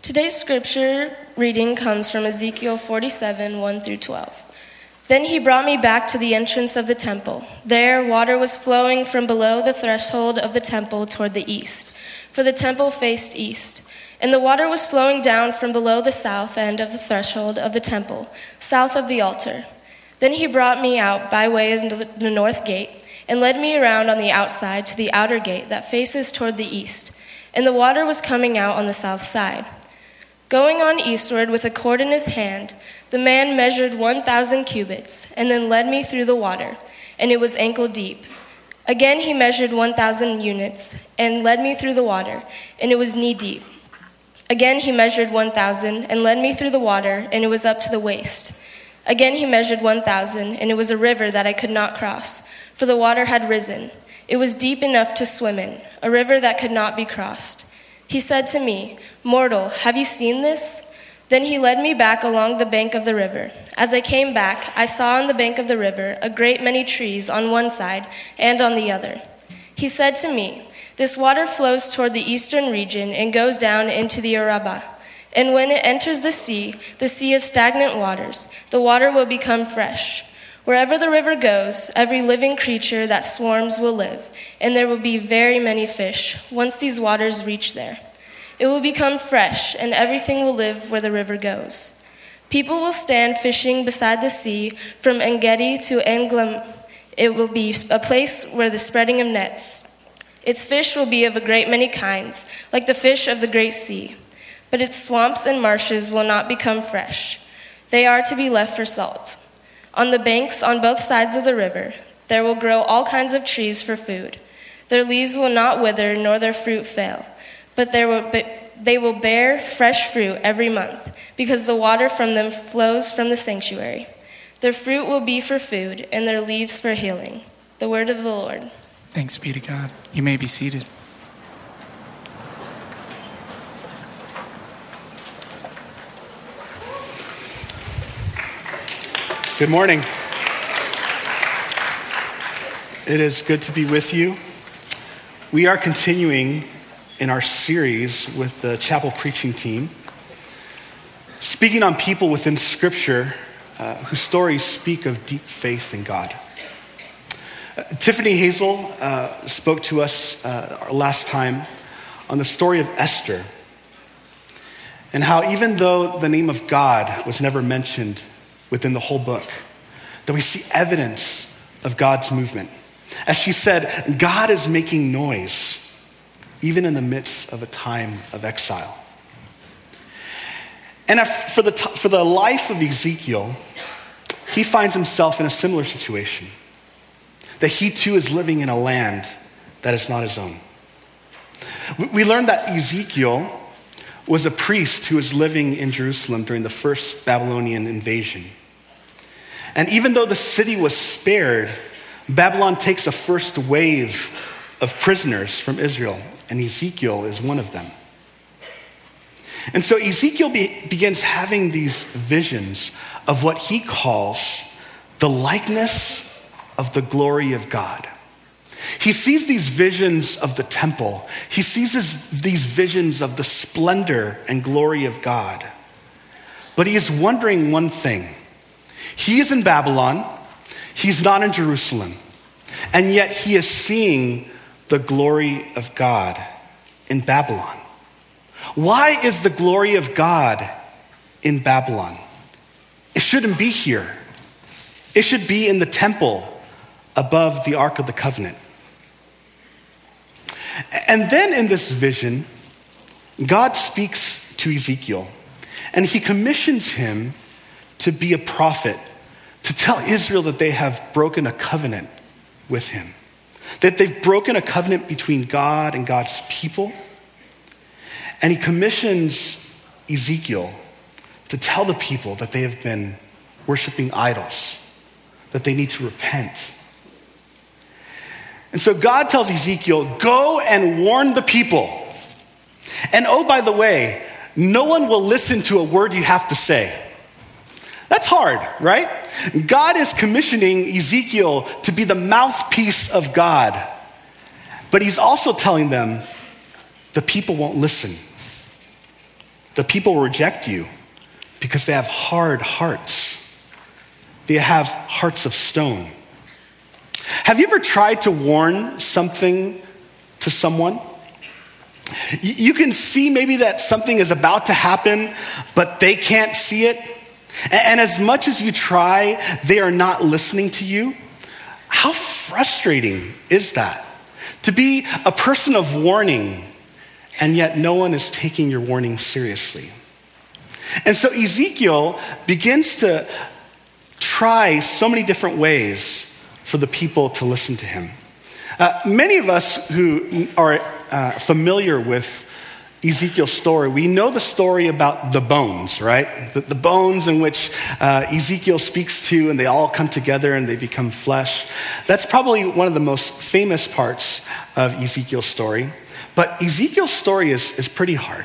Today's scripture reading comes from Ezekiel 47 1 through 12. Then he brought me back to the entrance of the temple. There, water was flowing from below the threshold of the temple toward the east, for the temple faced east. And the water was flowing down from below the south end of the threshold of the temple, south of the altar. Then he brought me out by way of the north gate, and led me around on the outside to the outer gate that faces toward the east. And the water was coming out on the south side. Going on eastward with a cord in his hand, the man measured 1,000 cubits, and then led me through the water, and it was ankle deep. Again he measured 1,000 units, and led me through the water, and it was knee deep. Again he measured 1,000, and led me through the water, and it was up to the waist. Again he measured 1,000, and it was a river that I could not cross, for the water had risen. It was deep enough to swim in, a river that could not be crossed. He said to me, Mortal, have you seen this? Then he led me back along the bank of the river. As I came back, I saw on the bank of the river a great many trees on one side and on the other. He said to me, This water flows toward the eastern region and goes down into the Arabah. And when it enters the sea, the sea of stagnant waters, the water will become fresh. Wherever the river goes, every living creature that swarms will live, and there will be very many fish once these waters reach there. It will become fresh, and everything will live where the river goes. People will stand fishing beside the sea from Engedi to Englam. It will be a place where the spreading of nets. Its fish will be of a great many kinds, like the fish of the great sea. But its swamps and marshes will not become fresh. They are to be left for salt. On the banks on both sides of the river, there will grow all kinds of trees for food. Their leaves will not wither, nor their fruit fail but will be, they will bear fresh fruit every month, because the water from them flows from the sanctuary. Their fruit will be for food, and their leaves for healing. The word of the Lord. Thanks be to God. You may be seated. Good morning. It is good to be with you. We are continuing in our series with the chapel preaching team, speaking on people within Scripture uh, whose stories speak of deep faith in God. Uh, Tiffany Hazel uh, spoke to us uh, last time on the story of Esther and how, even though the name of God was never mentioned within the whole book, that we see evidence of God's movement. As she said, God is making noise even in the midst of a time of exile. And for the, for the life of Ezekiel, he finds himself in a similar situation that he too is living in a land that is not his own. We learned that Ezekiel was a priest who was living in Jerusalem during the first Babylonian invasion. And even though the city was spared, Babylon takes a first wave of prisoners from Israel and Ezekiel is one of them. And so Ezekiel be, begins having these visions of what he calls the likeness of the glory of God. He sees these visions of the temple. He sees his, these visions of the splendor and glory of God. But he is wondering one thing. He is in Babylon, he's not in Jerusalem, and yet he is seeing the glory of God in Babylon? Why is the glory of God in Babylon? It shouldn't be here. It should be in the temple above the Ark of the Covenant. And then in this vision, God speaks to Ezekiel and he commissions him to be a prophet, to tell Israel that they have broken a covenant with him that they've broken a covenant between God and God's people. And he commissions Ezekiel to tell the people that they have been worshiping idols, that they need to repent. And so God tells Ezekiel, Go and warn the people. And oh, by the way, no one will listen to a word you have to say. That's hard, right? God is commissioning Ezekiel to be the mouthpiece of God. But he's also telling them the people won't listen. the people reject you because they have hard hearts. They have hearts of stone. Have you ever tried to warn something to someone? You can see maybe that something is about to happen, but they can't see it. And as much as you try, they are not listening to you. How frustrating is that? To be a person of warning, and yet no one is taking your warning seriously. And so Ezekiel begins to try so many different ways for the people to listen to him. Uh, many of us who are uh, familiar with Ezekiel's story, we know the story about the bones, right? The, the bones in which uh, Ezekiel speaks to, and they all come together and they become flesh. That's probably one of the most famous parts of Ezekiel's story. But Ezekiel's story is, is pretty hard.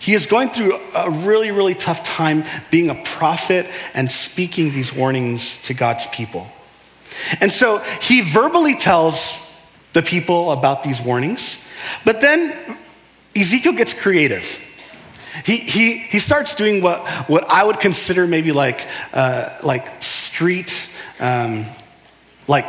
He is going through a really, really tough time being a prophet and speaking these warnings to God's people. And so he verbally tells the people about these warnings, but then Ezekiel gets creative. He, he, he starts doing what, what I would consider maybe like, uh, like street, um, like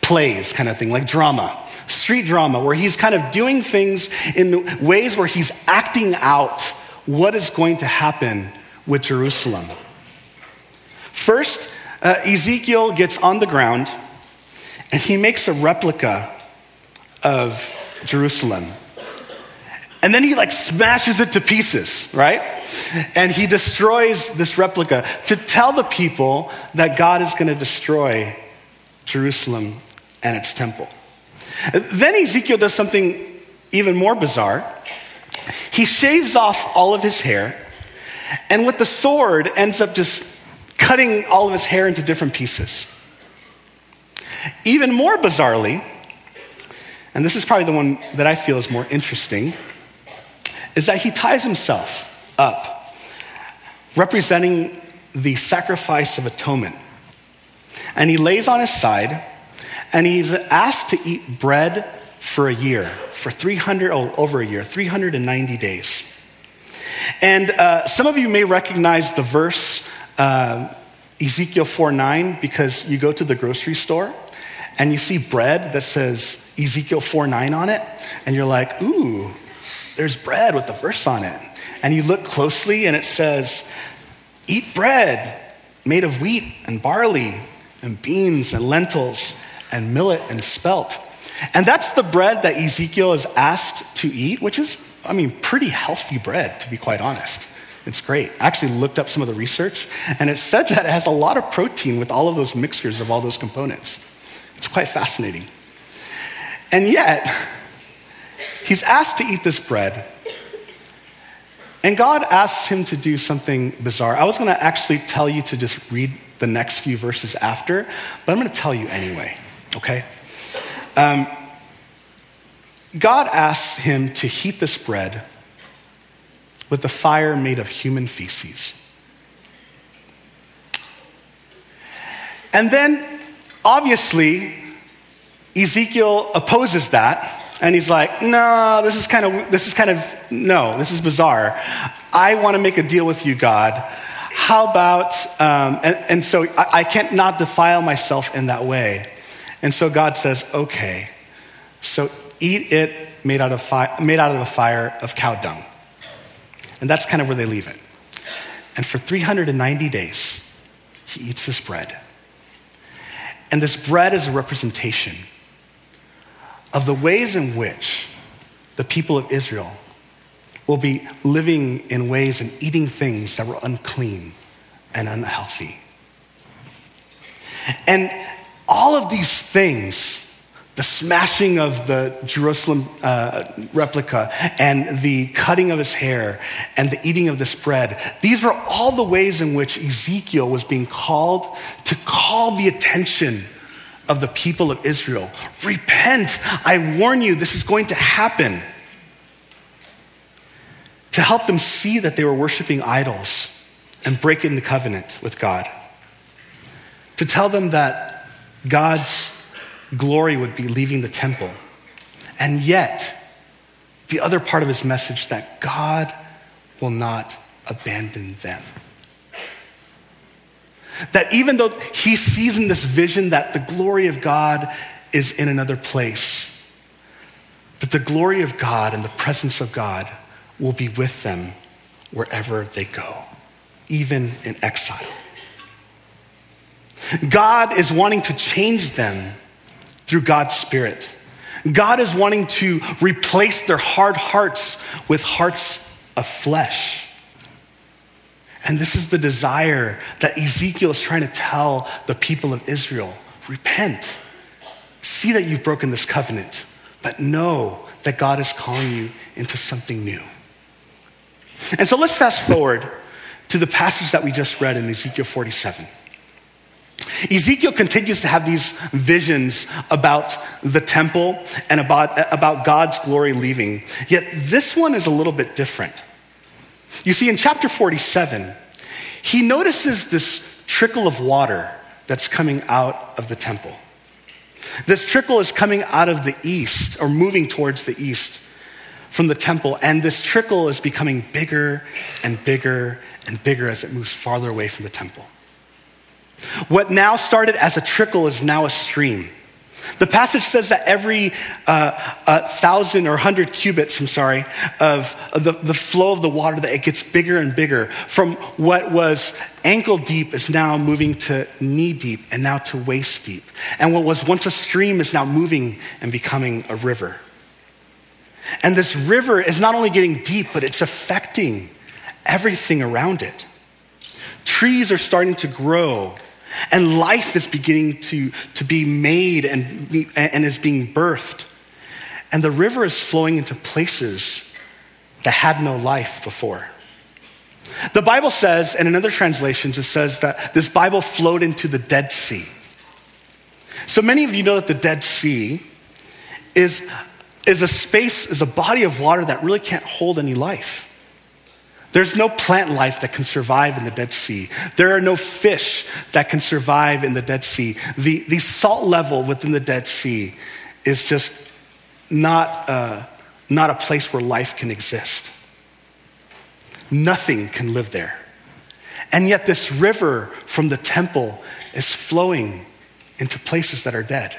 plays kind of thing, like drama, street drama, where he's kind of doing things in ways where he's acting out what is going to happen with Jerusalem. First, uh, Ezekiel gets on the ground and he makes a replica of Jerusalem. And then he like smashes it to pieces, right? And he destroys this replica to tell the people that God is going to destroy Jerusalem and its temple. Then Ezekiel does something even more bizarre. He shaves off all of his hair, and with the sword ends up just cutting all of his hair into different pieces. Even more bizarrely, and this is probably the one that I feel is more interesting, is that he ties himself up, representing the sacrifice of atonement. And he lays on his side, and he's asked to eat bread for a year, for 300, oh, over a year, 390 days. And uh, some of you may recognize the verse uh, Ezekiel 4 9 because you go to the grocery store and you see bread that says Ezekiel 4 9 on it, and you're like, ooh, there's bread with the verse on it. And you look closely and it says, Eat bread made of wheat and barley and beans and lentils and millet and spelt. And that's the bread that Ezekiel is asked to eat, which is, I mean, pretty healthy bread, to be quite honest. It's great. I actually looked up some of the research, and it said that it has a lot of protein with all of those mixtures of all those components. It's quite fascinating. And yet, he's asked to eat this bread. And God asks him to do something bizarre. I was going to actually tell you to just read the next few verses after, but I'm going to tell you anyway, okay? Um, God asks him to heat this bread with a fire made of human feces. And then, obviously, Ezekiel opposes that and he's like, no, this is kind of, this is kind of, no, this is bizarre. I want to make a deal with you, God. How about, um, and, and, so I, I can't not defile myself in that way. And so God says, okay, so eat it made out of, fi- made out of a fire of cow dung. And that's kind of where they leave it. And for 390 days, he eats this bread. And this bread is a representation of the ways in which the people of Israel will be living in ways and eating things that were unclean and unhealthy. And all of these things, the smashing of the Jerusalem uh, replica and the cutting of his hair and the eating of this bread, these were all the ways in which Ezekiel was being called to call the attention of the people of Israel. Repent. I warn you, this is going to happen. To help them see that they were worshiping idols and breaking the covenant with God. To tell them that God's glory would be leaving the temple. And yet, the other part of his message that God will not abandon them. That even though he sees in this vision that the glory of God is in another place, that the glory of God and the presence of God will be with them wherever they go, even in exile. God is wanting to change them through God's Spirit. God is wanting to replace their hard hearts with hearts of flesh. And this is the desire that Ezekiel is trying to tell the people of Israel repent. See that you've broken this covenant, but know that God is calling you into something new. And so let's fast forward to the passage that we just read in Ezekiel 47. Ezekiel continues to have these visions about the temple and about, about God's glory leaving. Yet this one is a little bit different. You see, in chapter 47, he notices this trickle of water that's coming out of the temple. This trickle is coming out of the east or moving towards the east from the temple, and this trickle is becoming bigger and bigger and bigger as it moves farther away from the temple. What now started as a trickle is now a stream. The passage says that every uh, thousand or hundred cubits, I'm sorry, of, of the, the flow of the water, that it gets bigger and bigger. From what was ankle deep is now moving to knee deep and now to waist deep. And what was once a stream is now moving and becoming a river. And this river is not only getting deep, but it's affecting everything around it. Trees are starting to grow and life is beginning to, to be made and, and is being birthed. And the river is flowing into places that had no life before. The Bible says, and in other translations, it says that this Bible flowed into the Dead Sea. So many of you know that the Dead Sea is, is a space, is a body of water that really can't hold any life. There's no plant life that can survive in the Dead Sea. There are no fish that can survive in the Dead Sea. The, the salt level within the Dead Sea is just not, uh, not a place where life can exist. Nothing can live there. And yet, this river from the temple is flowing into places that are dead.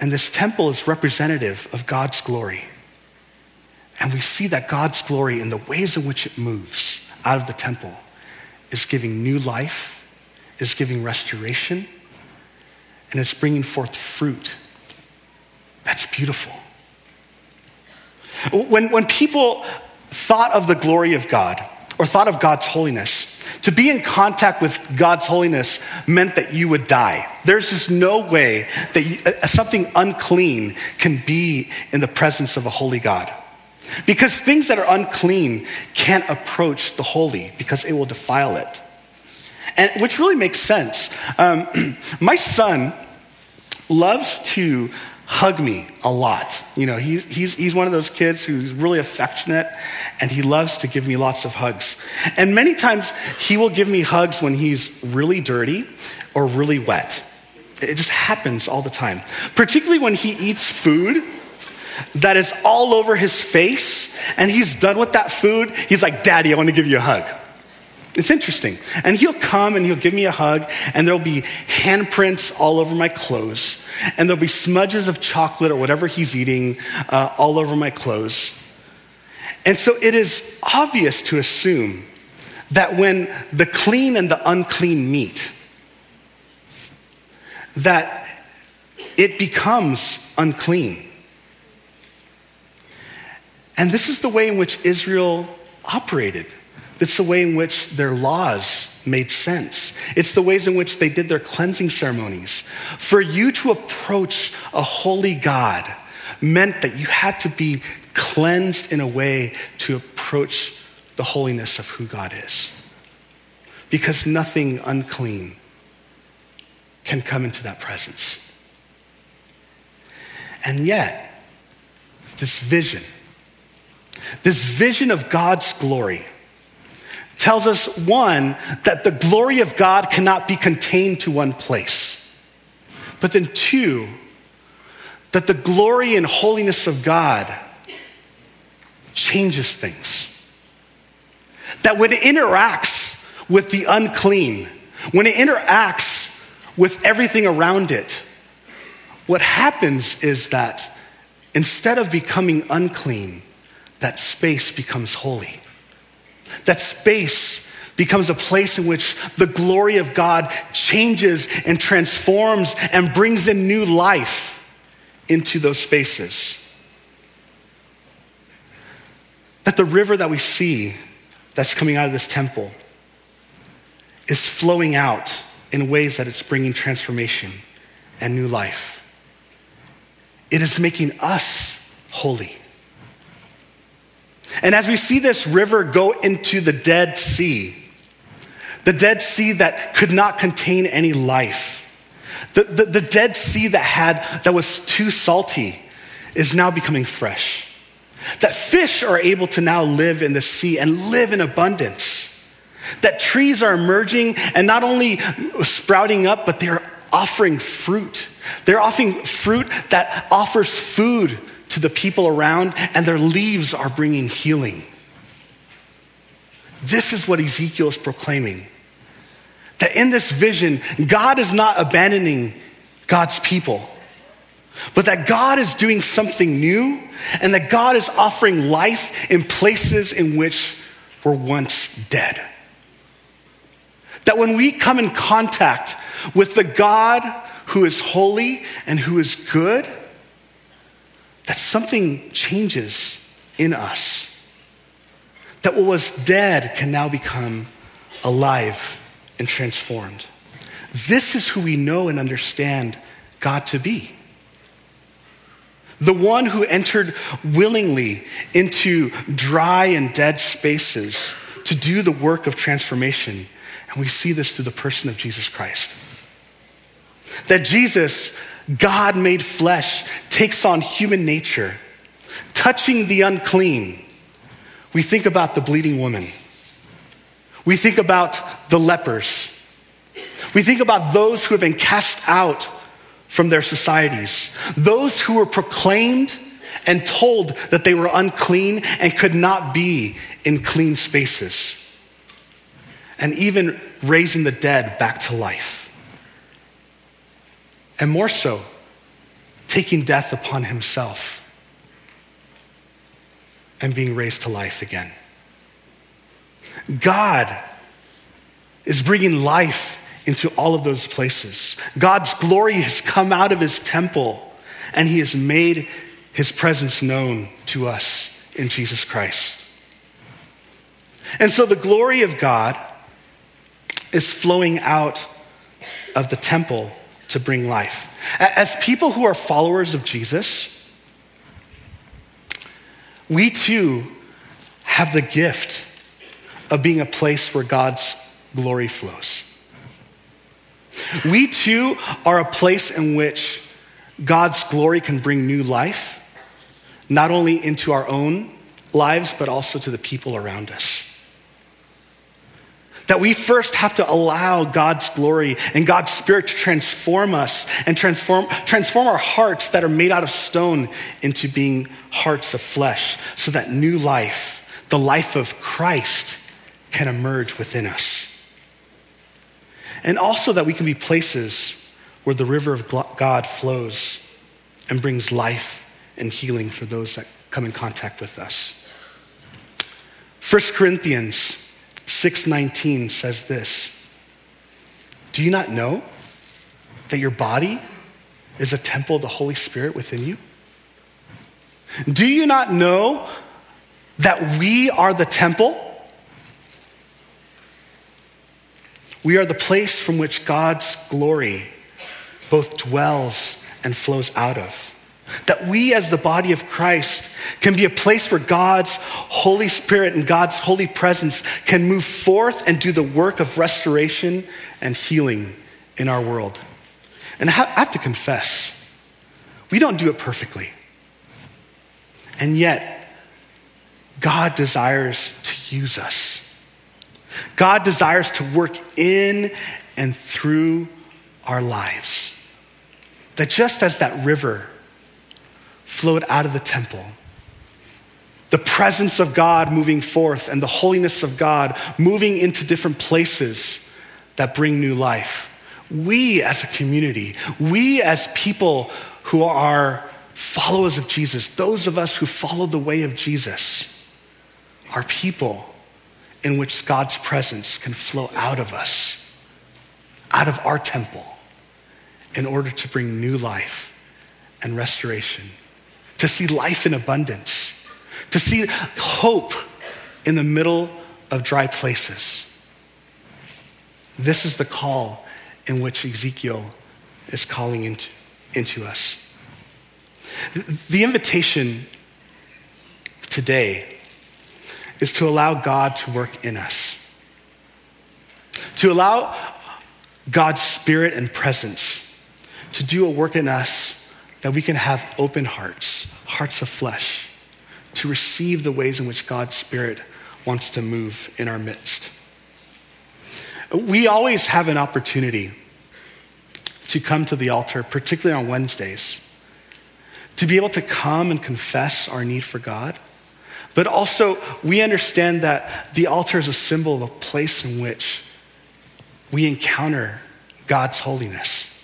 And this temple is representative of God's glory. And we see that God's glory in the ways in which it moves out of the temple is giving new life, is giving restoration, and it's bringing forth fruit. That's beautiful. When, when people thought of the glory of God or thought of God's holiness, to be in contact with God's holiness meant that you would die. There's just no way that you, uh, something unclean can be in the presence of a holy God. Because things that are unclean can't approach the holy because it will defile it. And which really makes sense. Um, my son loves to hug me a lot. You know, he's, he's, he's one of those kids who's really affectionate and he loves to give me lots of hugs. And many times he will give me hugs when he's really dirty or really wet. It just happens all the time. Particularly when he eats food that is all over his face, and he's done with that food. He's like, Daddy, I want to give you a hug. It's interesting. And he'll come and he'll give me a hug, and there'll be handprints all over my clothes, and there'll be smudges of chocolate or whatever he's eating uh, all over my clothes. And so it is obvious to assume that when the clean and the unclean meet, that it becomes unclean. And this is the way in which Israel operated. It's the way in which their laws made sense. It's the ways in which they did their cleansing ceremonies. For you to approach a holy God meant that you had to be cleansed in a way to approach the holiness of who God is. Because nothing unclean can come into that presence. And yet, this vision, this vision of God's glory tells us one, that the glory of God cannot be contained to one place. But then two, that the glory and holiness of God changes things. That when it interacts with the unclean, when it interacts with everything around it, what happens is that instead of becoming unclean, that space becomes holy. That space becomes a place in which the glory of God changes and transforms and brings in new life into those spaces. That the river that we see that's coming out of this temple is flowing out in ways that it's bringing transformation and new life. It is making us holy. And as we see this river go into the Dead Sea, the Dead Sea that could not contain any life, the, the, the Dead Sea that, had, that was too salty is now becoming fresh. That fish are able to now live in the sea and live in abundance. That trees are emerging and not only sprouting up, but they're offering fruit. They're offering fruit that offers food to the people around, and their leaves are bringing healing. This is what Ezekiel is proclaiming. That in this vision, God is not abandoning God's people, but that God is doing something new and that God is offering life in places in which were once dead. That when we come in contact with the God who is holy and who is good, that something changes in us. That what was dead can now become alive and transformed. This is who we know and understand God to be. The one who entered willingly into dry and dead spaces to do the work of transformation. And we see this through the person of Jesus Christ. That Jesus, God made flesh, takes on human nature, touching the unclean. We think about the bleeding woman. We think about the lepers. We think about those who have been cast out from their societies, those who were proclaimed and told that they were unclean and could not be in clean spaces, and even raising the dead back to life. And more so, taking death upon himself and being raised to life again. God is bringing life into all of those places. God's glory has come out of his temple and he has made his presence known to us in Jesus Christ. And so the glory of God is flowing out of the temple to bring life. As people who are followers of Jesus, we too have the gift of being a place where God's glory flows. We too are a place in which God's glory can bring new life, not only into our own lives, but also to the people around us. That we first have to allow God's glory and God's Spirit to transform us and transform, transform our hearts that are made out of stone into being hearts of flesh, so that new life, the life of Christ, can emerge within us. And also that we can be places where the river of God flows and brings life and healing for those that come in contact with us. 1 Corinthians 6:19 says this. Do you not know that your body is a temple of the Holy Spirit within you? Do you not know that we are the temple We are the place from which God's glory both dwells and flows out of. That we, as the body of Christ, can be a place where God's Holy Spirit and God's holy presence can move forth and do the work of restoration and healing in our world. And I have to confess, we don't do it perfectly. And yet, God desires to use us. God desires to work in and through our lives. That just as that river flowed out of the temple, the presence of God moving forth and the holiness of God moving into different places that bring new life. We as a community, we as people who are followers of Jesus, those of us who follow the way of Jesus, are people in which God's presence can flow out of us, out of our temple, in order to bring new life and restoration, to see life in abundance to see hope in the middle of dry places. This is the call in which Ezekiel is calling into, into us. The invitation today is to allow God to work in us, to allow God's spirit and presence to do a work in us that we can have open hearts, hearts of flesh to receive the ways in which God's Spirit wants to move in our midst. We always have an opportunity to come to the altar, particularly on Wednesdays, to be able to come and confess our need for God. But also, we understand that the altar is a symbol of a place in which we encounter God's holiness.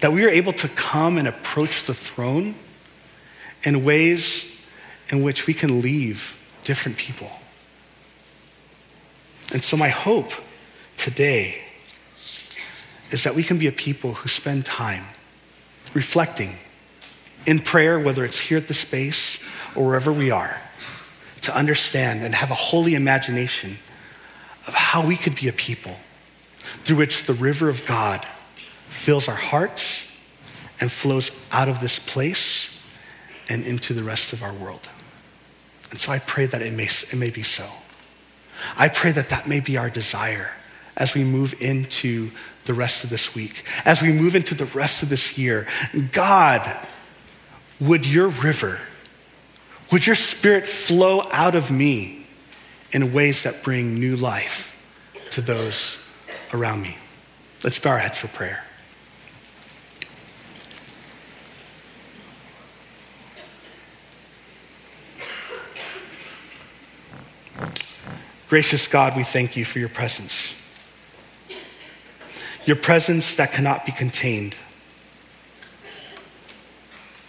That we are able to come and approach the throne in ways in which we can leave different people. And so, my hope today is that we can be a people who spend time reflecting in prayer, whether it's here at the space or wherever we are, to understand and have a holy imagination of how we could be a people through which the river of God fills our hearts and flows out of this place and into the rest of our world. And so I pray that it may, it may be so. I pray that that may be our desire as we move into the rest of this week, as we move into the rest of this year. God, would your river, would your spirit flow out of me in ways that bring new life to those around me? Let's bow our heads for prayer. Gracious God, we thank you for your presence. Your presence that cannot be contained,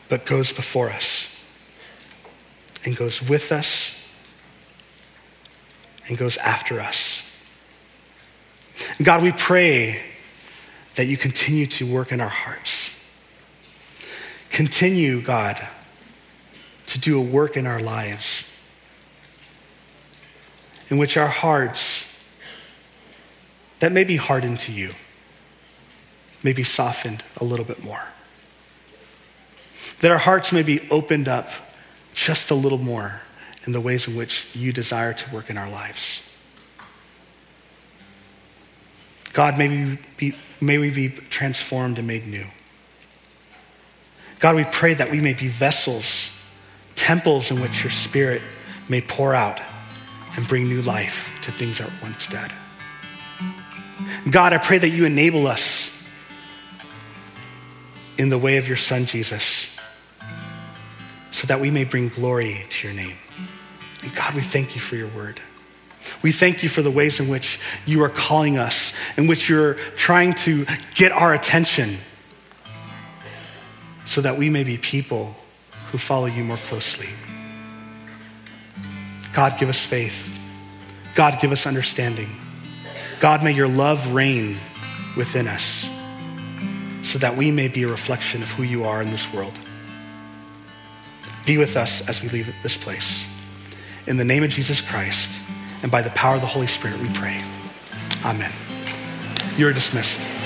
but goes before us and goes with us and goes after us. God, we pray that you continue to work in our hearts. Continue, God, to do a work in our lives in which our hearts that may be hardened to you may be softened a little bit more. That our hearts may be opened up just a little more in the ways in which you desire to work in our lives. God, may we be, may we be transformed and made new. God, we pray that we may be vessels, temples in which your spirit may pour out and bring new life to things that were once dead. God, I pray that you enable us in the way of your Son, Jesus, so that we may bring glory to your name. And God, we thank you for your word. We thank you for the ways in which you are calling us, in which you're trying to get our attention so that we may be people who follow you more closely. God, give us faith. God, give us understanding. God, may your love reign within us so that we may be a reflection of who you are in this world. Be with us as we leave this place. In the name of Jesus Christ and by the power of the Holy Spirit, we pray. Amen. You are dismissed.